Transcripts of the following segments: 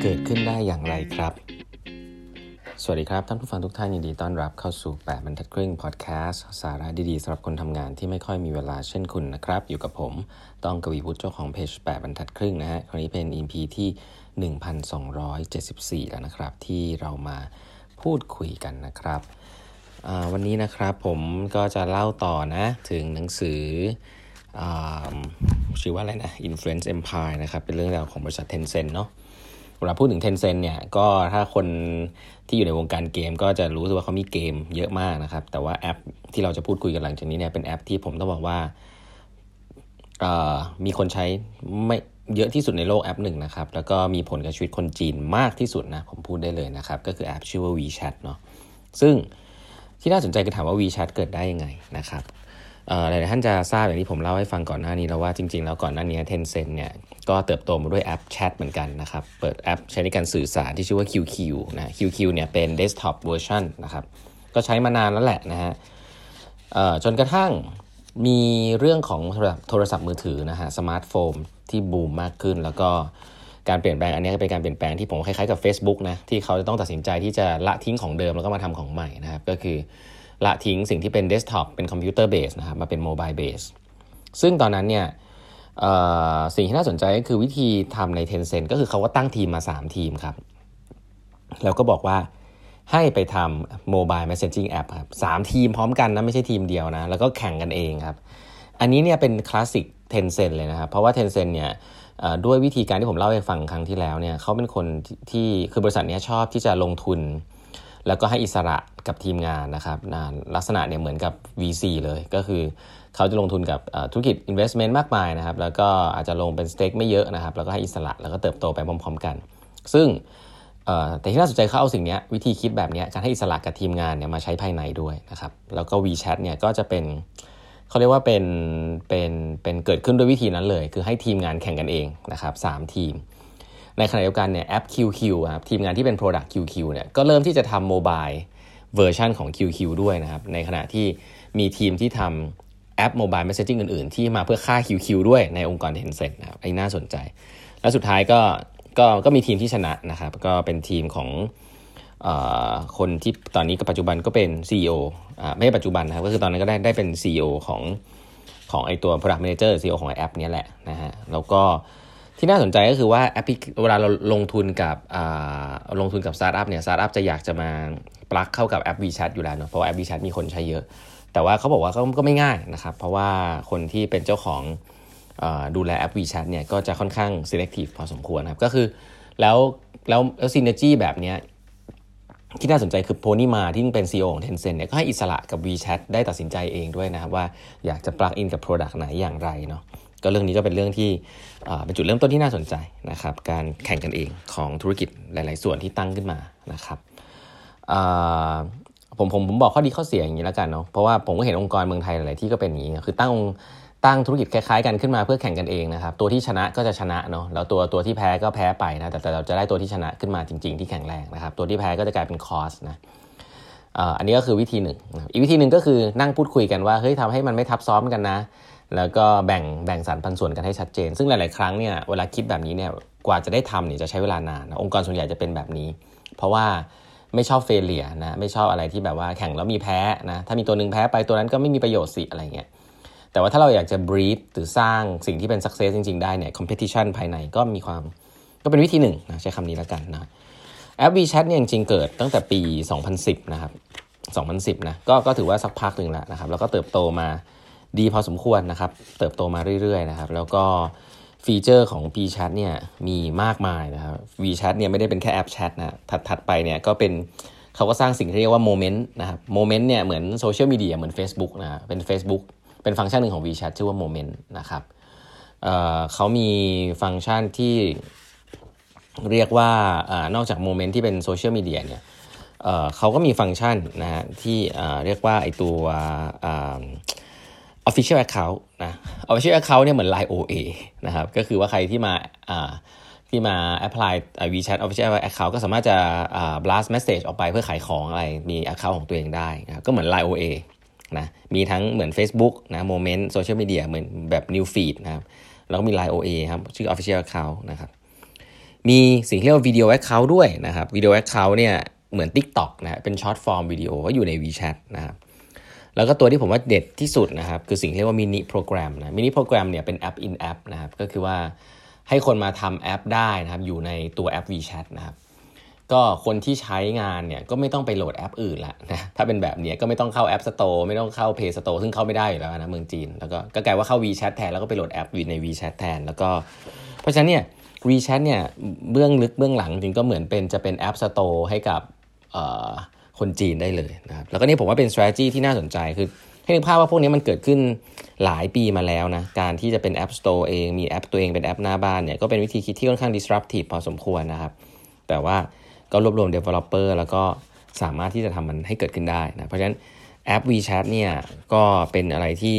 เกิดขึ้นได้อย่างไรครับ สวัสดีครับ ท่านผู้ฟังทุกท่านยินดีต้อนรับเข้าสู่ 8บรรทัดครึ่งพอดแคสต์สาระดีๆสำหรับคนทำงานที่ไม่ค่อยมีเวลาเช่นคุณนะครับ อยู่กับผมต้องกวีวุฒิเจ้าของเพจ8บรรทัดครึ่งนะฮะคราวนี้เป็น EP ที่ 1274 แล้วนะครับ ที่เรามาพูดคุยกันนะครับ วันนี้นะครับผมก็จะเล่าต่อนะถึงหนังสือชื่อว่าอะไรนะ Influence Empire นะครับ เป็นเรื่องราวของบริษัท Tencent เนาะ เวลาพูดถึง Tencent เนี่ยก็ถ้าคนที่อยู่ในวงการเกม ก็จะรู้สึกว่าเขามีเกมเยอะมากนะครับ แต่ว่าแอปที่เราจะพูดคุยกันหลังจากนี้เนี่ยเป็นแอปที่ผมต้องบอกว่ามีคนใช้ไม่เยอะที่สุดในโลกแอปหนึ่งนะครับ แล้วก็มีผลกับชีวิตคนจีนมากที่สุดนะ ผมพูดได้เลยนะครับ ก็คือแอปชื่อว่า WeChat เนาะซึ่งที่น่าสนใจคือถามว่า WeChat เกิดได้ยังไงนะครับ หลายท่านจะทราบอย่างที่ผมเล่าให้ฟังก่อนหน้านี้แล้วว่าจริงๆ แล้วก่อนหน้านี้ Tencent เนี่ยก็เติบโตมาด้วยแอปแชทเหมือนกันนะครับ เปิดแอปใช้ในการสื่อสารที่ชื่อว่า QQ นะ QQ เนี่ยเป็น desktop version นนะครับก็ใช้มานานแล้วแหละนะฮะจนกระทั่งมีเรื่องของโทรศัพท์มือถือนะฮะสมาร์ทโฟนที่บูมมากขึ้น แล้วก็การเปลี่ยนแปลงอันนี้เป็นการเปลี่ยนแปลงที่ผมคล้ายๆกับ Facebook นะที่เขาจะต้องตัดสินใจที่จะละทิ้งของเดิมแล้วก็มาทำของใหม่นะครับก็คือ ละทิ้งสิ่งที่เป็นเดสก์ท็อปเป็น computer base นะครับมาเป็น mobile base ซึ่งตอนนั้นเนี่ยสิ่งที่น่าสนใจก็คือวิธีทำใน Tencent ก็คือเขาก็ตั้งทีมมา 3 ทีมครับ แล้วก็บอกว่าให้ไปทำ mobile messaging แอปครับสามทีมพร้อมกันนะ ไม่ใช่ทีมเดียวนะ แล้วก็แข่งกันเองครับ อันนี้เนี่ยเป็นคลาสสิก Tencent เลยนะครับ เพราะว่า Tencent เนี่ยด้วยวิธีการที่ผมเล่าให้ฟังครั้งที่แล้วเนี่ยเขาเป็นคนที่คือบริษัทนี้ชอบที่จะลงทุน แล้วก็ให้อิสระกับทีมงานนะครับลักษณะเนี่ยเหมือนกับ VC เลยก็คือเขาจะลงทุนกับธุรกิจ investment มากมายนะครับแล้วก็อาจจะลงเป็นสเต็กไม่เยอะนะครับแล้วก็ให้อิสระแล้วก็เติบโตไปพร้อมๆกัน ซึ่งแต่ที่น่าสนใจเขาเอาสิ่งนี้วิธีคิดแบบนี้การให้อิสระกับทีมงานเนี่ยมาใช้ภายในด้วยนะครับแล้วก็ WeChat เนี่ยก็จะเป็นเขาเรียกว่าเป็นเป็นเป็นเกิดขึ้นด้วยวิธีนั้นเลย คือให้ทีมงานแข่งกันเองนะครับสทีม ในขณะเดียวกันเนี่ยแอป QQ ครับทีมงานที่เป็น Product QQ เนี่ยก็เริ่มที่จะทำ mobile version ของ QQ ด้วยนะครับ ในขณะที่มีทีมที่ทำแอป mobile messaging อื่น ๆ ที่มาเพื่อฆ่า QQ ด้วยในองค์กร Tencent นะครับไอ้น่าสนใจ และสุดท้ายก็ก็ก็มีทีมที่ชนะนะครับ ก็เป็นทีมของอคนที่ตอนนี้ก็ปัจจุบันก็เป็น CEO อ่าไม่ใช่ปัจจุบันนะครับ ก็คือตอนนั้นก็ได้ได้เป็น CEO ของของไอตัว Product Manager CEO ของแอปนี้แหละนะฮะแล้วก็ ที่น่าสนใจก็คือว่าแอปเวลาเราลงทุนกับลงทุนกับสตาร์ทอัพเนี่ยสตาร์ทอัพจะอยากจะมาปลักเข้ากับแอป WeChat อยู่แล้วเนาะเพราะว่าแอป WeChat มีคนใช้เยอะ แต่ว่าเขาบอกว่าก็ไม่ง่ายนะครับเพราะว่าคนที่เป็นเจ้าของดูแลแอป WeChat เนี่ยก็จะค่อนข้าง selective พอสมควรนะครับก็คือแล้วแล้วแล้ว synergy แบบเนี้ยที่น่าสนใจคือ Pony Ma ที่เป็น CEO ของ Tencent เนี่ยก็ให้อิสระกับ WeChat ได้ตัดสินใจเองด้วยนะครับว่าอยากจะปลักอินกับ Product ไหนอย่างไรเนาะ ก็เรื่องนี้ก็เป็นเรื่องที่เป็นจุดเริ่มต้นที่น่าสนใจนะครับ การแข่งกันเองของธุรกิจหลาย ๆ ส่วนที่ตั้งขึ้นมานะครับผมผมผมบอกข้อดีข้อเสียอย่างนี้แล้วกันเนาะเพราะว่าผมก็เห็นองค์กรเมืองไทยหลายที่ก็เป็นอย่างนี้คือตั้งตั้งธุรกิจคล้ายๆกันขึ้นมาเพื่อแข่งกันเองนะครับตัวที่ชนะก็จะชนะเนาะแล้วตัวตัวที่แพ้ก็แพ้ไปนะแต่แต่เราจะได้ตัวที่ชนะขึ้นมาจริง ๆ ที่แข็งแรงนะครับตัวที่แพ้ก็จะกลายเป็นคอสนะอันนี้ก็คือวิธีหนึ่งอีกวิธีหนึ่งก็คือนั่งพูดคุยกันว่าเฮ้ยทำให้มันไม่ทับซ้อนกันนะ แล้วก็แบ่งแบ่งสรรปันส่วนกันให้ชัดเจน ซึ่งหลาย ๆ ครั้งเนี่ยเวลาคิดแบบนี้เนี่ยกว่าจะได้ทำเนี่ยจะใช้เวลานานนะองค์กรส่วนใหญ่จะเป็นแบบนี้ เพราะว่าไม่ชอบเฟลเลียนะไม่ชอบอะไรที่แบบว่าแข่งแล้วมีแพ้นะถ้ามีตัวหนึ่งแพ้ไปตัวนั้นก็ไม่มีประโยชน์สิอะไรเงี้ยแต่ว่าถ้าเราอยากจะ breed หรือสร้างสิ่งที่เป็น success จริง ๆ ได้เนี่ย competition ภายในก็มีความก็เป็นวิธีหนึ่งนะใช้คำนี้แล้วกันนะแอป WeChat เนี่ยจริงๆเกิดตั้งแต่ปี 2010 นะครับ 2010 นะ ก็ก็ถือว่าสักพักหนึ่งแล้วนะครับ แล้วก็เติบโตมา ดีพอสมควรนะครับ เติบโตมาเรื่อยๆนะครับ แล้วก็ feature ของ WeChat เนี่ยมีมากมายนะครับ WeChat เนี่ยไม่ได้เป็นแค่แอปแชทนะถัดๆไปเนี่ยก็เป็นเขาก็สร้างสิ่งที่เรียกว่า Moment นะครับ Moment เนี่ยเหมือนโซเชียลมีเดียเหมือน Facebook นะเป็น Facebook เป็นฟังก์ชันหนึ่งของ WeChat ชื่อว่า Moment นะครับเเขามีฟังก์ชันที่เรียกว่านอกจาก Moment ที่เป็นโซเชียลมีเดียเนี่ยเขาก็มีฟังก์ชันนะฮะที่เรียกว่าไอตัว Official Account นะ Official Account เนี่ยเหมือน Line OA นะครับก็คือว่าใครที่มาที่มา apply WeChat Official Account ก็สามารถจะ blast message ออกไปเพื่อขายของอะไรมี account ของตัวเองได้นะก็เหมือน Line OA นะมีทั้งเหมือน Facebook นะ Moment โซเชียลมีเดียเหมือนแบบ New Feed นะครับแล้วก็มี Line OA ครับชื่อ Official Account นะครับมีสิ่งที่เรียกว่า Video Account ด้วยนะครับ Video Account เนี่ยเหมือน TikTok นะเป็น short-form video ก็อยู่ใน WeChat นะครับ แล้วก็ตัวที่ผมว่าเด็ดที่สุดนะครับ คือสิ่งเรียกว่า Mini Program นะ Mini Program เนี่ยเป็น app in app นะครับก็คือว่าให้คนมาทำแอปได้นะครับ อยู่ในตัวแอป WeChat นะครับก็คนที่ใช้งานเนี่ยก็ไม่ต้องไปโหลดแอปอื่นละนะถ้าเป็นแบบนี้ก็ไม่ต้องเข้า App Store ไม่ต้องเข้า Play Store ซึ่งเข้าไม่ได้อยู่แล้วนะเมืองจีน แล้วก็ก็กลายว่าเข้า WeChat แทนแล้วก็ไปโหลดแอปอยู่ใน WeChat แทน แล้วก็เพราะฉะนั้นเนี่ย WeChat เนี่ยเบื้องลึกเบื้องหลังจริงก็เหมือนเป็นจะเป็นแอป Store ให้กับ คนจีนได้เลยนะครับแล้วก็นี่ผมว่าเป็น strategy ที่น่าสนใจคือให้นึกภาพว่าพวกนี้มันเกิดขึ้นหลายปีมาแล้วนะ การที่จะเป็น App Store เองมีแอปตัวเองเป็นแอปหน้าบ้านเนี่ยก็เป็นวิธีคิดที่ค่อนข้าง disruptive พอสมควรนะครับ แต่ว่าก็รวบรวม developer แล้วก็สามารถที่จะทำมันให้เกิดขึ้นได้นะ เพราะฉะนั้นแอป WeChat เนี่ยก็เป็นอะไรที่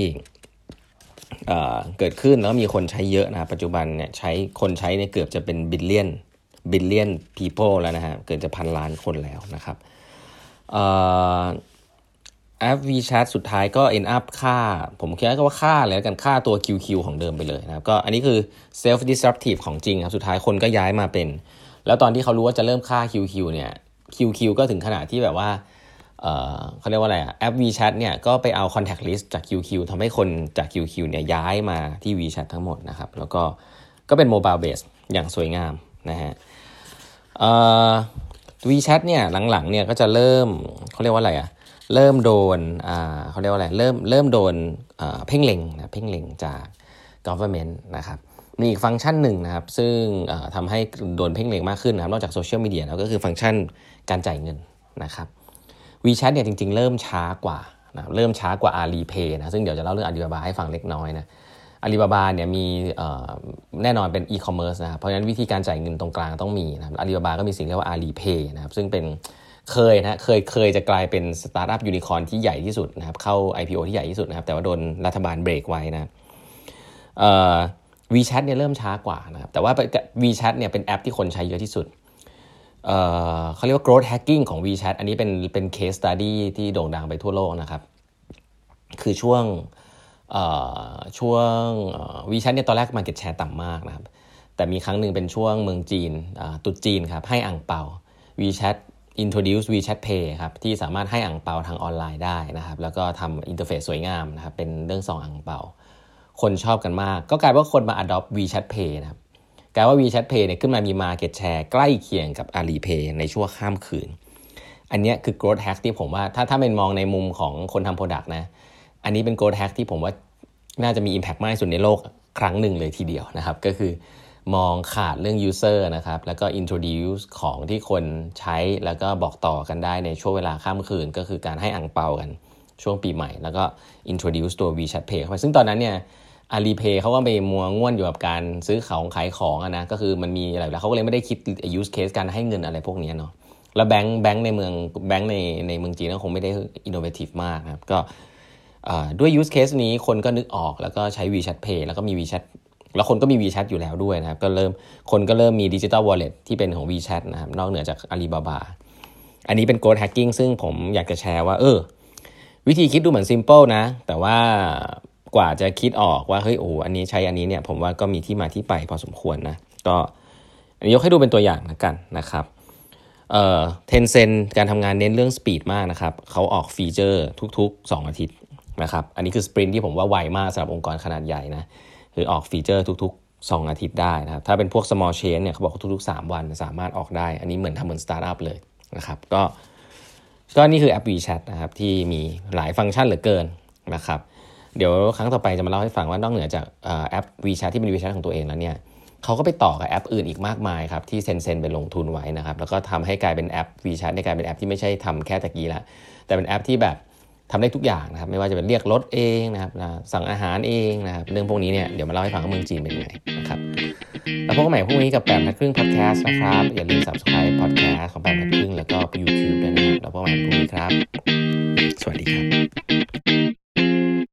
เกิดขึ้นแล้วมีคนใช้เยอะนะปัจจุบันเนี่ยใช้คนใช้เนี่ยเกือบจะเป็น billion billion people แล้วนะฮะเกือบจะพันล้านคนแล้วนะครับ แอป WeChat สุดท้ายก็ end up ฆ่า ผมคิดว่าฆ่าอะไรกันฆ่าตัว QQ ของเดิมไปเลยนะครับ ก็อันนี้คือ self disruptive ของจริงครับ สุดท้ายคนก็ย้ายมาเป็น แล้วตอนที่เขารู้ว่าจะเริ่มฆ่า QQ เนี่ย QQ ก็ถึงขนาดที่แบบว่าเขาเรียกว่าอะไรแอป WeChat เนี่ยก็ไปเอา contact list จาก QQ ทำให้คนจาก QQ เนี่ยย้ายมาที่ WeChat ทั้งหมดนะครับ แล้วก็ก็เป็น mobile base อย่างสวยงามนะฮะ WeChat เนี่ยหลังๆเนี่ยก็จะเริ่มเขาเรียกว่าอะไรอะเริ่มโดนอ่าเขาเรียกว่าอะไรเริ่มเริ่มโดนเพ่งเล็งนะเพ่งเล็งจาก government นะครับมีอีกฟังก์ชันหนึ่งนะครับ ซึ่งทำให้โดนเพ่งเล็งมากขึ้นนะครับ นอกจากโซเชียลมีเดียแล้วก็คือฟังก์ชันการจ่ายเงินนะครับ WeChat เนี่ยจริงๆ เริ่มช้ากว่านะเริ่มช้ากว่า Alipay นะซึ่งเดี๋ยวจะเล่าเรื่อง Alibaba ให้ฟังเล็กน้อยนะ อาลีบาบาเนี่ยมีแน่นอนเป็นอีคอมเมิร์ซนะครับเพราะฉะนั้นวิธีการจ่ายเงินตรงกลางต้องมีนะครับอาลีบาบาก็มีสิ่งเรียกว่า Alipay นะครับซึ่งเป็นเคยนะเคยเคยจะกลายเป็นสตาร์ทอัพยูนิคอร์นที่ใหญ่ที่สุดนะครับเข้า IPO ที่ใหญ่ที่สุดนะครับแต่ว่าโดนรัฐบาลเบรกไว้นะ WeChat เนี่ยเริ่มช้ากว่านะครับแต่ว่า WeChat เนี่ยเป็นแอปที่คนใช้เยอะที่สุดเขาเรียกว่า growth hacking ของ WeChat อันนี้เป็นเป็น case study ที่โด่งดังไปทั่วโลกนะครับ คือช่วง ช่วง WeChat เนี่ยตอนแรก market share ต่ำมากนะครับ แต่มีครั้งหนึ่งเป็นช่วงเมืองจีนตรุษจีนครับ ให้อั่งเปา WeChat introduce WeChat Pay ครับ ที่สามารถให้อั่งเปาทางออนไลน์ได้นะครับ แล้วก็ทำ interface สวยงามนะครับ เป็นเรื่องซองอั่งเปา คนชอบกันมาก ก็กลายว่าคนมา adopt WeChat Pay นะครับกลายว่า WeChat Pay เนี่ยขึ้นมามี Market Share ใกล้เคียงกับ Alipay ในช่วงข้ามคืน อันนี้คือ growth hack ที่ผมว่าถ้าถ้าเป็นมองในมุมของคนทำ product นะ อันนี้เป็น growth hack ที่ผมว่า น่าจะมี Impact มากที่สุดในโลกครั้งหนึ่งเลยทีเดียวนะครับ ก็คือมองขาดเรื่อง user นะครับ แล้วก็ introduce ของที่คนใช้แล้วก็บอกต่อกันได้ในช่วงเวลาข้ามคืน ก็คือการให้อังเปากันช่วงปีใหม่ แล้วก็ introduce ตัว WeChat Pay เข้าไป ซึ่งตอนนั้นเนี่ยอาลีเพย์เขาก็ไปมัวง่วนอยู่กับการซื้อของขายของนะ ก็คือมันมีอะไรแล้วเขาก็เลยไม่ได้คิด use case การให้เงินอะไรพวกนี้เนาะแล้วแบงค์แบงค์ในเมืองแบงค์ในในเมืองจีนก็คงไม่ได้ innovative มากนะครับก็ ด้วย use case นี้คนก็นึกออกแล้วก็ใช้ WeChat Pay แล้วก็มี WeChat แล้วคนก็มี WeChat อยู่แล้วด้วยนะครับ ก็เริ่มคนก็เริ่มมีดิจิ t a ลวอลเล็ตที่เป็นของ WeChat นะครับ นอกเหนือจาก Alibaba อันนี้เป็น Code Hacking ซึ่งผมอยากจะแชร์ว่า เออ วิธีคิดดูเหมือน simple นะ แต่ว่ากว่าจะคิดออกว่า เฮ้ย โอ้อันนี้ใช้อันนี้เนี่ย ผมว่าก็มีที่มาที่ไปพอสมควรนะ ก็อันนี้ยกให้ดูเป็นตัวอย่างละกันนะครับเอ่อ Tencent การทำงานเน้นเรื่อง speed มากนะครับเขาออก feature ทุก ๆ 2 อาทิตย์ นะครับอันนี้คือ sprint ที่ผมว่าไวมากสำหรับองค์กรขนาดใหญ่นะคือออก feature ทุกๆ 2 อาทิตย์ได้นะครับถ้าเป็นพวก small change เนี่ยเขาบอกทุกๆ 3 วันสามารถออกได้ อันนี้เหมือนทำเหมือนสตาร์ทอัพเลยนะครับก็ก็นี่คือแอป WeChat นะครับที่มีหลายฟังก์ชันเหลือเกินนะครับเดี๋ยวครั้งต่อไปจะมาเล่าให้ฟังว่านอกเหนือจากแอป WeChat ที่เป็น WeChat ของตัวเองแล้วเนี่ยเขาก็ไปต่อกับแอปอื่นอีกมากมายครับที่เซนเซนไปลงทุนไว้นะครับแล้วก็ทำให้กลายเป็นแอป WeChat ในกลายเป็นแอปที่ไม่ใช่ทำแค่ตะกี้ละแต่เป็นแอปที่แบบ ทำได้ทุกอย่างนะครับ ไม่ว่าจะเป็นเรียกรถเองนะครับสั่งอาหารเองนะครับเรื่องพวกนี้เนี่ยเดี๋ยวมาเล่าให้ฟังว่าเมืองจีนเป็นยังไงนะครับแล้วพบกันใหม่พรุ่งนี้กับแปดพัดครึ่งพอดแคสต์นะครับ อย่าลืม subscribe พอดแคสต์ของแปดพัดครึ่งแล้วก็ YouTube ด้วยนะครับแล้วพบกันใหม่พรุ่งนี้ครับ สวัสดีครับ